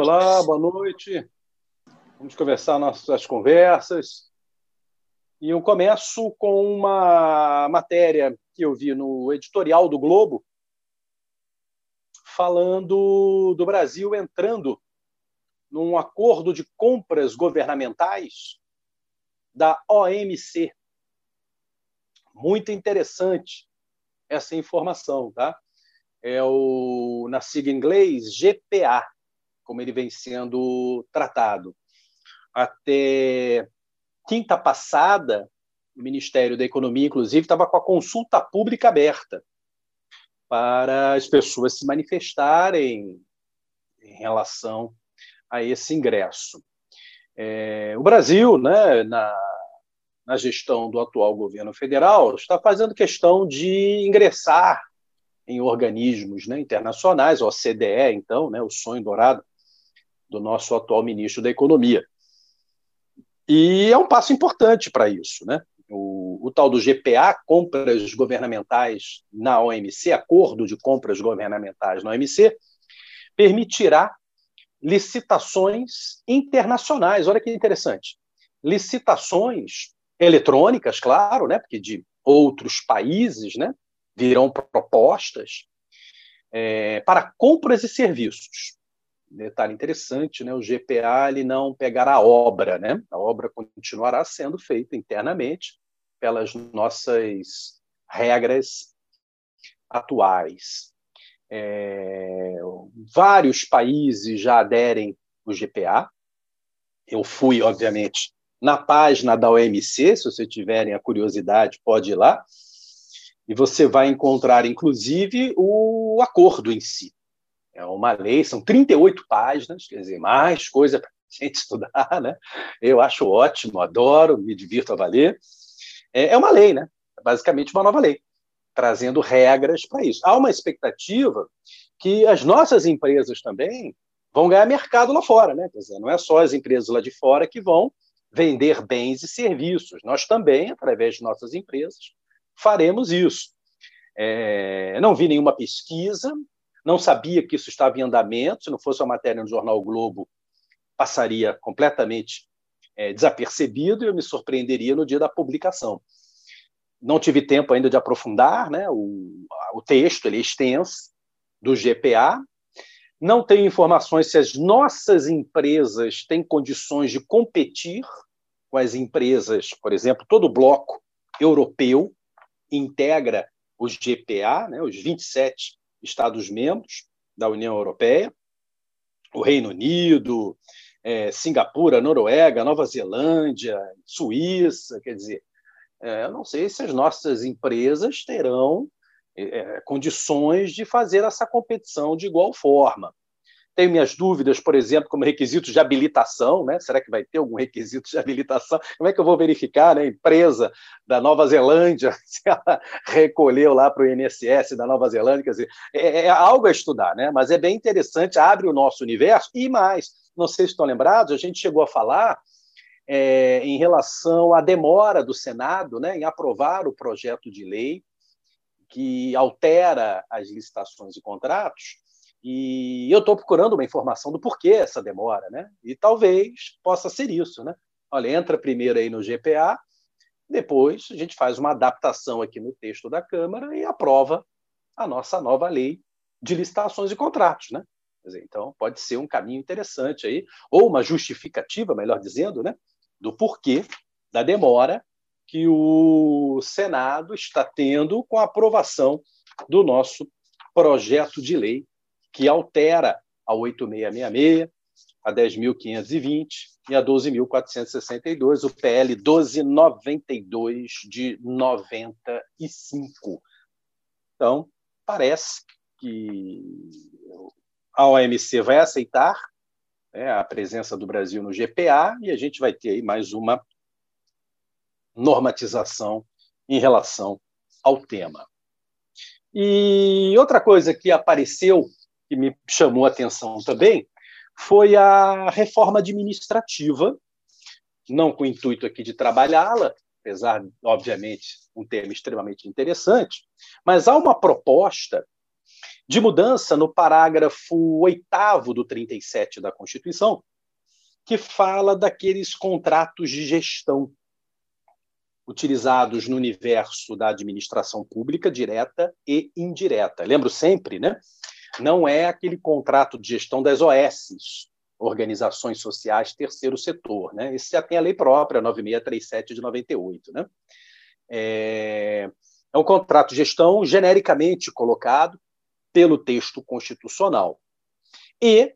olá, boa noite. Vamos conversar nossas conversas. E eu começo com uma matéria que eu vi no editorial do Globo, falando do Brasil entrando num acordo de compras governamentais da OMC. Muito interessante essa informação, tá? É o, na sigla em inglês, GPA, como ele vem sendo tratado. Até quinta passada, o Ministério da Economia, inclusive, estava com a consulta pública aberta para as pessoas se manifestarem em relação a esse ingresso. É, o Brasil, né, na, na gestão do atual governo federal, está fazendo questão de ingressar em organismos né, internacionais, a OCDE, então, né, o sonho dourado do nosso atual ministro da Economia. E é um passo importante para isso. Né? O, o, tal do GPA, compras governamentais na OMC, acordo de compras governamentais na OMC, permitirá licitações internacionais. Olha que interessante. Licitações eletrônicas, claro, né? porque de outros países né? virão propostas é, para compras e serviços detalhe interessante, né? O GPA ele não pegará a obra, né? A obra continuará sendo feita internamente pelas nossas regras atuais. É, vários países já aderem ao GPA. Eu fui, obviamente, na página da OMC, se vocês tiverem a curiosidade, pode ir lá. E você vai encontrar, inclusive, o acordo em si. É uma lei, são 38 páginas, quer dizer, mais coisa para a gente estudar, né? Eu acho ótimo, adoro, me divirto a valer. É, é uma lei, né? É basicamente uma nova lei, trazendo regras para isso. Há uma expectativa que as nossas empresas também vão ganhar mercado lá fora, né? Quer dizer, não é só as empresas lá de fora que vão vender bens e serviços. Nós também, através de nossas empresas, faremos isso. É, não vi nenhuma pesquisa não sabia que isso estava em andamento, se não fosse uma matéria no jornal o Globo, passaria completamente é, desapercebido e eu me surpreenderia no dia da publicação. Não tive tempo ainda de aprofundar né, o, o texto, ele é extenso, do GPA. Não tenho informações se as nossas empresas têm condições de competir com as empresas, por exemplo, todo o bloco europeu integra os GPA, né, os 27 Estados-membros da União Europeia, o Reino Unido, é, Singapura, Noruega, Nova Zelândia, Suíça, quer dizer, é, eu não sei se as nossas empresas terão é, condições de fazer essa competição de igual forma. Tenho minhas dúvidas, por exemplo, como requisitos de habilitação, né? Será que vai ter algum requisito de habilitação? Como é que eu vou verificar, né? Empresa da Nova Zelândia, se ela recolheu lá para o INSS da Nova Zelândia, quer dizer, é, é, algo a estudar, né? Mas é bem interessante, abre o nosso universo e mais. Não sei se estão lembrados, a gente chegou a falar é, em relação à demora do Senado né, em aprovar o projeto de lei que altera as licitações e contratos, e eu estou procurando uma informação do porquê essa demora, né? E talvez possa ser isso, né? Olha, entra primeiro aí no GPA, depois a gente faz uma adaptação aqui no texto da Câmara e aprova a nossa nova lei de licitações e contratos, né? Dizer, então pode ser um caminho interessante aí, ou uma justificativa, melhor dizendo, né? Do porquê da demora que o Senado está tendo com a aprovação do nosso projeto de lei que altera a 8666, a 10.520 e a 12.462, o PL 1292 de 95. Então, parece que a OMC vai aceitar né, a presença do Brasil no GPA e a gente vai ter aí mais uma normatização em relação ao tema. E outra coisa que apareceu que me chamou a atenção também foi a reforma administrativa, não com o intuito aqui de trabalhá-la, apesar, obviamente, um tema extremamente interessante, mas há uma proposta de mudança no parágrafo 8 do 37 da Constituição, que fala daqueles contratos de gestão utilizados no universo da administração pública direta e indireta. Lembro sempre, né? Não é aquele contrato de gestão das OS, organizações sociais terceiro setor, né? Esse já tem a lei própria 9637 de 98, né? É, é um contrato de gestão genericamente colocado pelo texto constitucional. E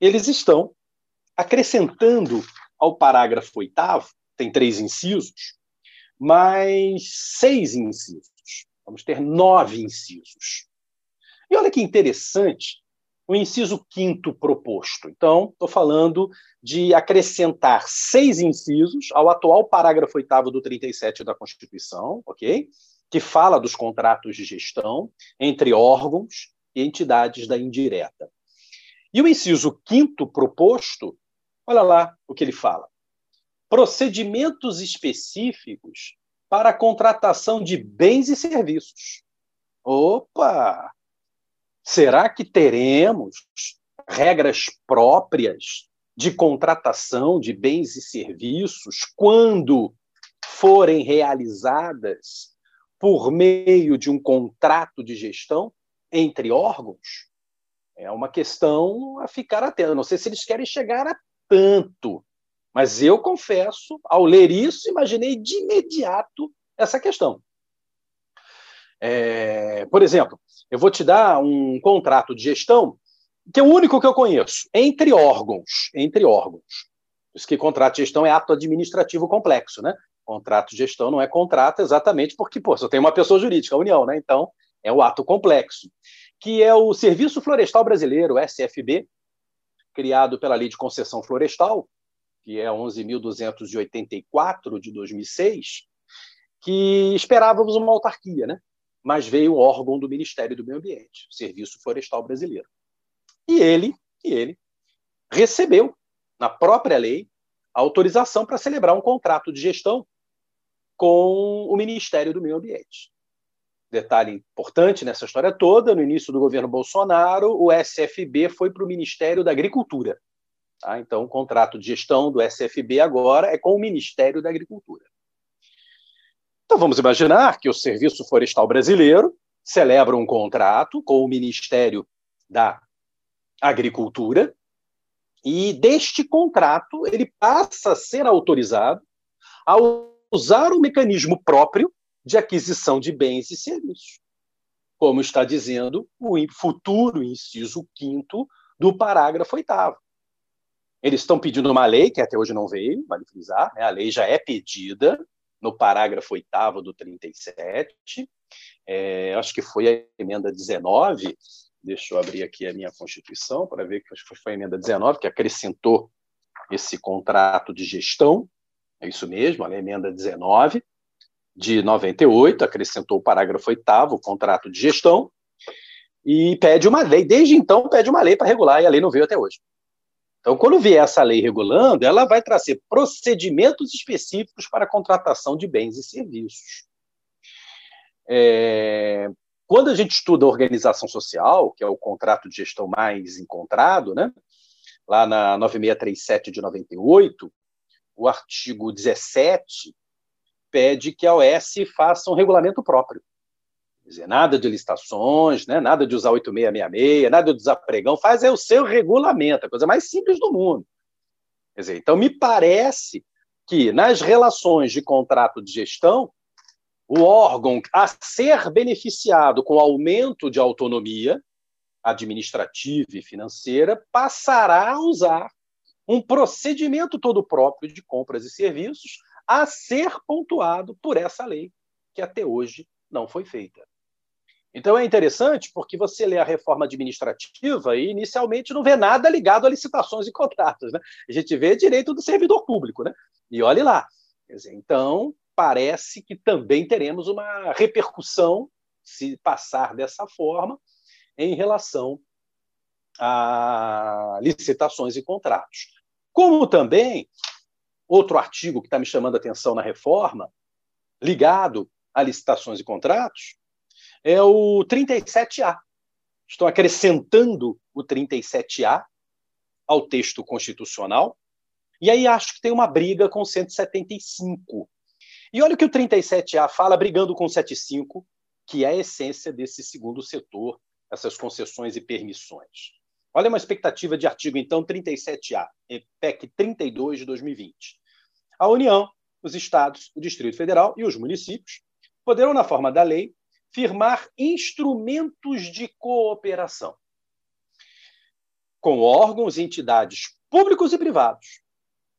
eles estão acrescentando ao parágrafo oitavo, tem três incisos, mais seis incisos. Vamos ter nove incisos. E olha que interessante o inciso quinto proposto. Então, estou falando de acrescentar seis incisos ao atual parágrafo oitavo do 37 da Constituição, ok? Que fala dos contratos de gestão entre órgãos e entidades da indireta. E o inciso quinto proposto, olha lá o que ele fala procedimentos específicos para a contratação de bens e serviços. Opa! Será que teremos regras próprias de contratação de bens e serviços quando forem realizadas por meio de um contrato de gestão entre órgãos? É uma questão a ficar atento. Não sei se eles querem chegar a tanto, mas eu confesso, ao ler isso, imaginei de imediato essa questão. É, por exemplo, eu vou te dar um contrato de gestão que é o único que eu conheço, entre órgãos, entre órgãos. Por isso que contrato de gestão é ato administrativo complexo, né? Contrato de gestão não é contrato exatamente porque, pô, só tem uma pessoa jurídica, a União, né? Então, é o ato complexo, que é o Serviço Florestal Brasileiro, SFB, criado pela Lei de Concessão Florestal, que é 11.284 de 2006, que esperávamos uma autarquia, né? Mas veio um órgão do Ministério do Meio Ambiente, o Serviço Florestal Brasileiro. E ele, e ele recebeu, na própria lei, a autorização para celebrar um contrato de gestão com o Ministério do Meio Ambiente. Detalhe importante nessa história toda: no início do governo Bolsonaro, o SFB foi para o Ministério da Agricultura. Tá? Então, o contrato de gestão do SFB agora é com o Ministério da Agricultura. Então, vamos imaginar que o Serviço Florestal Brasileiro celebra um contrato com o Ministério da Agricultura e deste contrato ele passa a ser autorizado a usar o mecanismo próprio de aquisição de bens e serviços, como está dizendo o futuro inciso 5 do parágrafo 8 eles estão pedindo uma lei, que até hoje não veio, vale frisar, né? a lei já é pedida no parágrafo 8 do 37, é, acho que foi a emenda 19, deixa eu abrir aqui a minha Constituição para ver que foi a emenda 19 que acrescentou esse contrato de gestão, é isso mesmo, a emenda 19 de 98, acrescentou o parágrafo 8 o contrato de gestão, e pede uma lei, desde então pede uma lei para regular, e a lei não veio até hoje. Então, quando vier essa lei regulando, ela vai trazer procedimentos específicos para a contratação de bens e serviços. É, quando a gente estuda a organização social, que é o contrato de gestão mais encontrado, né, lá na 9637 de 98, o artigo 17 pede que a OS faça um regulamento próprio dizer, nada de licitações, né? nada de usar 8666, nada de usar pregão, faz é o seu regulamento, a coisa mais simples do mundo. Quer dizer, então me parece que nas relações de contrato de gestão, o órgão a ser beneficiado com aumento de autonomia administrativa e financeira passará a usar um procedimento todo próprio de compras e serviços a ser pontuado por essa lei que até hoje não foi feita. Então é interessante porque você lê a reforma administrativa e inicialmente não vê nada ligado a licitações e contratos. Né? A gente vê direito do servidor público. Né? E olhe lá. Dizer, então, parece que também teremos uma repercussão, se passar dessa forma, em relação a licitações e contratos. Como também, outro artigo que está me chamando a atenção na reforma, ligado a licitações e contratos, é o 37A, estão acrescentando o 37A ao texto constitucional, e aí acho que tem uma briga com o 175. E olha o que o 37A fala, brigando com o 75, que é a essência desse segundo setor, essas concessões e permissões. Olha uma expectativa de artigo, então, 37A, PEC 32 de 2020. A União, os Estados, o Distrito Federal e os municípios poderão, na forma da lei, firmar instrumentos de cooperação com órgãos e entidades públicos e privados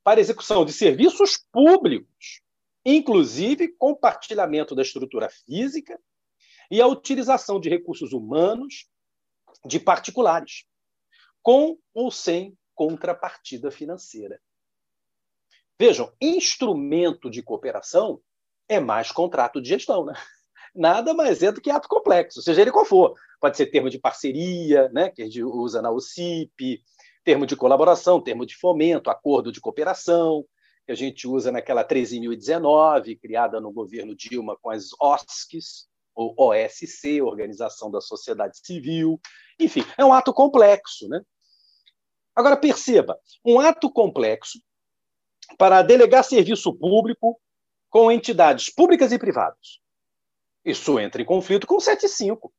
para execução de serviços públicos, inclusive compartilhamento da estrutura física e a utilização de recursos humanos de particulares, com ou sem contrapartida financeira. Vejam, instrumento de cooperação é mais contrato de gestão, né? Nada mais é do que ato complexo, seja ele qual for. Pode ser termo de parceria, né, que a gente usa na UCIP, termo de colaboração, termo de fomento, acordo de cooperação, que a gente usa naquela 13.019, criada no governo Dilma com as OSCs, ou OSC, Organização da Sociedade Civil. Enfim, é um ato complexo. Né? Agora, perceba, um ato complexo para delegar serviço público com entidades públicas e privadas. Isso entra em conflito com o 75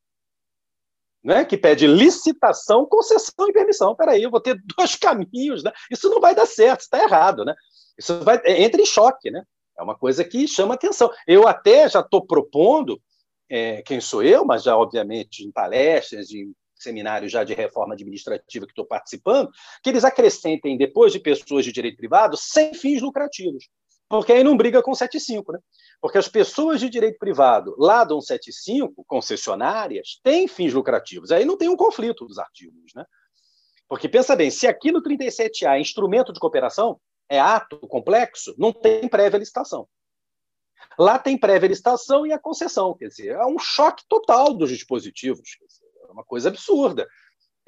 né, que pede licitação, concessão e permissão. Peraí, eu vou ter dois caminhos, né? Isso não vai dar certo, está errado, né? Isso vai, é, entra em choque, né? É uma coisa que chama atenção. Eu até já estou propondo, é, quem sou eu, mas já, obviamente, em palestras, em seminários já de reforma administrativa que estou participando, que eles acrescentem, depois de pessoas de direito privado, sem fins lucrativos. Porque aí não briga com 75, né? Porque as pessoas de direito privado lá do 175, concessionárias, têm fins lucrativos. Aí não tem um conflito dos artigos. Né? Porque pensa bem, se aqui no 37A é instrumento de cooperação, é ato complexo, não tem prévia licitação. Lá tem prévia licitação e a concessão. Quer dizer, é um choque total dos dispositivos. Dizer, é uma coisa absurda.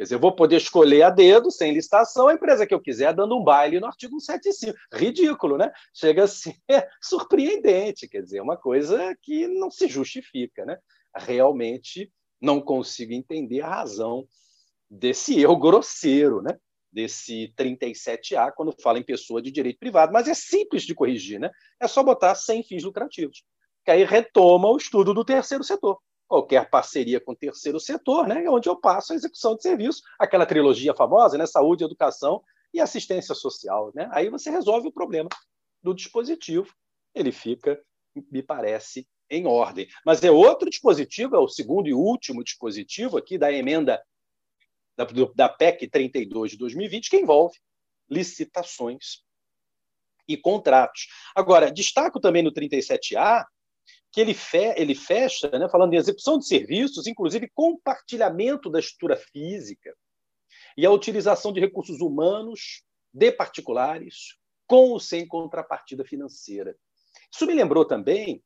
Quer dizer, eu vou poder escolher a dedo, sem licitação, a empresa que eu quiser, dando um baile no artigo 175. Ridículo, né? Chega a ser surpreendente, quer dizer, uma coisa que não se justifica, né? Realmente não consigo entender a razão desse erro grosseiro, né? Desse 37A, quando fala em pessoa de direito privado. Mas é simples de corrigir, né? É só botar sem fins lucrativos. Que aí retoma o estudo do terceiro setor qualquer parceria com o terceiro setor, né, onde eu passo a execução de serviço, aquela trilogia famosa, né, saúde, educação e assistência social. Né? Aí você resolve o problema do dispositivo, ele fica, me parece, em ordem. Mas é outro dispositivo, é o segundo e último dispositivo aqui da emenda da, da PEC 32 de 2020, que envolve licitações e contratos. Agora, destaco também no 37A que ele, fe ele fecha, né, falando em execução de serviços, inclusive compartilhamento da estrutura física e a utilização de recursos humanos de particulares, com ou sem contrapartida financeira. Isso me lembrou também,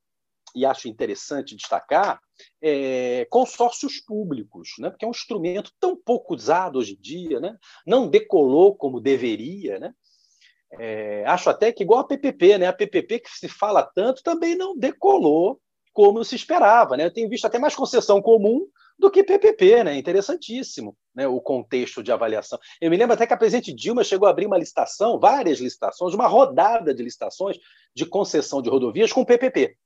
e acho interessante destacar, é, consórcios públicos, né, porque é um instrumento tão pouco usado hoje em dia, né, não decolou como deveria, né, é, acho até que igual a PPP, né? A PPP que se fala tanto também não decolou como se esperava, né? Eu tenho visto até mais concessão comum do que PPP, né? Interessantíssimo, né? O contexto de avaliação. Eu me lembro até que a presidente Dilma chegou a abrir uma licitação, várias licitações, uma rodada de licitações de concessão de rodovias com PPP.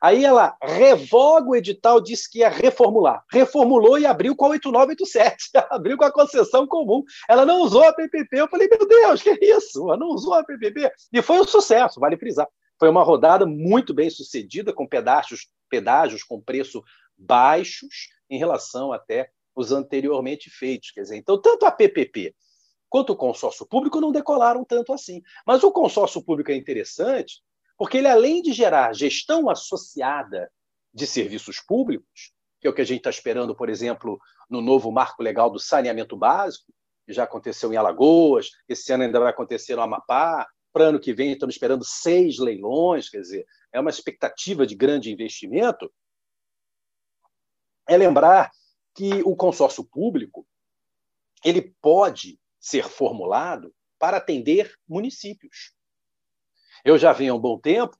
Aí ela revoga o edital, disse que ia reformular. Reformulou e abriu com a 8987. abriu com a concessão comum. Ela não usou a PPP. Eu falei, meu Deus, que é isso? Ela não usou a PPP. E foi um sucesso, vale frisar. Foi uma rodada muito bem sucedida, com pedágios, pedágios com preço baixos em relação até os anteriormente feitos. Quer dizer, então, tanto a PPP quanto o consórcio público não decolaram tanto assim. Mas o consórcio público é interessante porque ele, além de gerar gestão associada de serviços públicos, que é o que a gente está esperando, por exemplo, no novo marco legal do saneamento básico, que já aconteceu em Alagoas, esse ano ainda vai acontecer no Amapá, para ano que vem estamos esperando seis leilões, quer dizer, é uma expectativa de grande investimento. É lembrar que o consórcio público ele pode ser formulado para atender municípios. Eu já venho há um bom tempo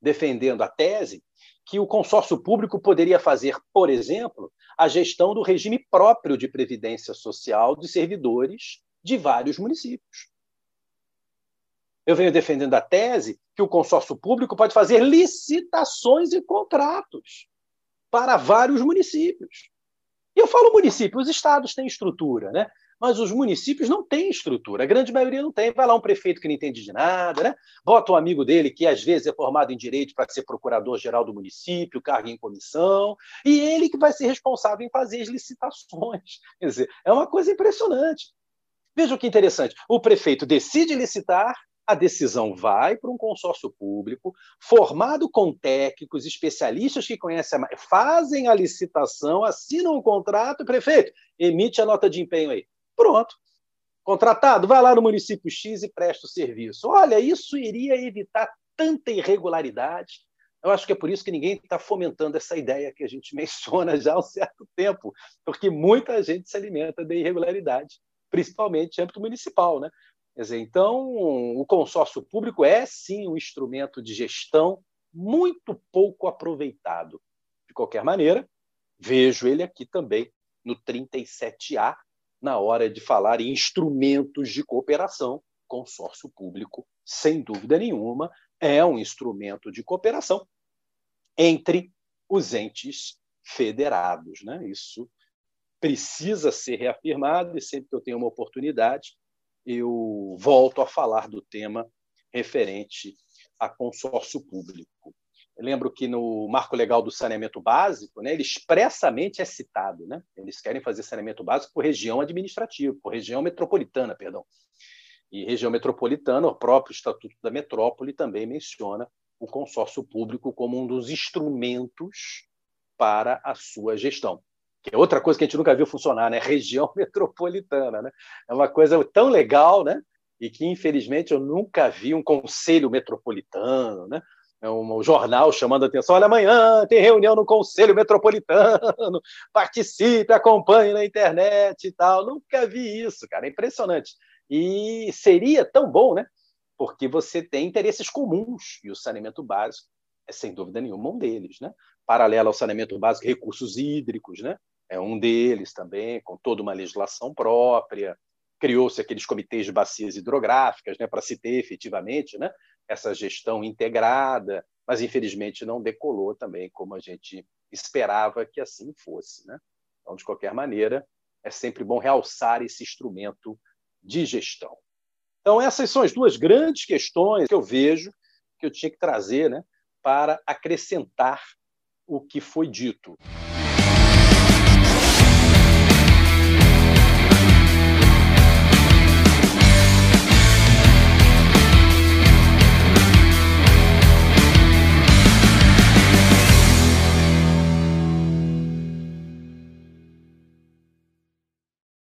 defendendo a tese que o consórcio público poderia fazer, por exemplo, a gestão do regime próprio de previdência social de servidores de vários municípios. Eu venho defendendo a tese que o consórcio público pode fazer licitações e contratos para vários municípios. E eu falo município, os estados têm estrutura, né? Mas os municípios não têm estrutura. A grande maioria não tem. Vai lá um prefeito que não entende de nada, né? bota um amigo dele que às vezes é formado em direito para ser procurador-geral do município, carga em comissão, e ele que vai ser responsável em fazer as licitações. Quer dizer, é uma coisa impressionante. Veja o que interessante: o prefeito decide licitar, a decisão vai para um consórcio público, formado com técnicos, especialistas que conhecem, fazem a licitação, assinam o contrato, prefeito, emite a nota de empenho aí. Pronto. Contratado, vai lá no município X e presta o serviço. Olha, isso iria evitar tanta irregularidade. Eu acho que é por isso que ninguém está fomentando essa ideia que a gente menciona já há um certo tempo, porque muita gente se alimenta de irregularidade, principalmente no âmbito municipal. Né? Dizer, então, o consórcio público é sim um instrumento de gestão muito pouco aproveitado. De qualquer maneira, vejo ele aqui também no 37A, na hora de falar em instrumentos de cooperação. Consórcio público, sem dúvida nenhuma, é um instrumento de cooperação entre os entes federados. Né? Isso precisa ser reafirmado e sempre que eu tenho uma oportunidade, eu volto a falar do tema referente a consórcio público. Lembro que no marco legal do saneamento básico, né, ele expressamente é citado. Né? Eles querem fazer saneamento básico por região administrativa, por região metropolitana, perdão. E região metropolitana, o próprio Estatuto da Metrópole também menciona o consórcio público como um dos instrumentos para a sua gestão que é outra coisa que a gente nunca viu funcionar, né? Região metropolitana, né? É uma coisa tão legal, né? E que infelizmente eu nunca vi um conselho metropolitano, né? Jornal chamando a atenção. Olha, amanhã tem reunião no Conselho Metropolitano, participe, acompanhe na internet e tal. Nunca vi isso, cara. É impressionante. E seria tão bom, né? Porque você tem interesses comuns e o saneamento básico é sem dúvida nenhuma um deles, né? Paralelo ao saneamento básico, recursos hídricos, né? é um deles também, com toda uma legislação própria. Criou-se aqueles comitês de bacias hidrográficas né, para se ter efetivamente né, essa gestão integrada, mas infelizmente não decolou também como a gente esperava que assim fosse. Né? Então, de qualquer maneira, é sempre bom realçar esse instrumento de gestão. Então, essas são as duas grandes questões que eu vejo que eu tinha que trazer né, para acrescentar o que foi dito.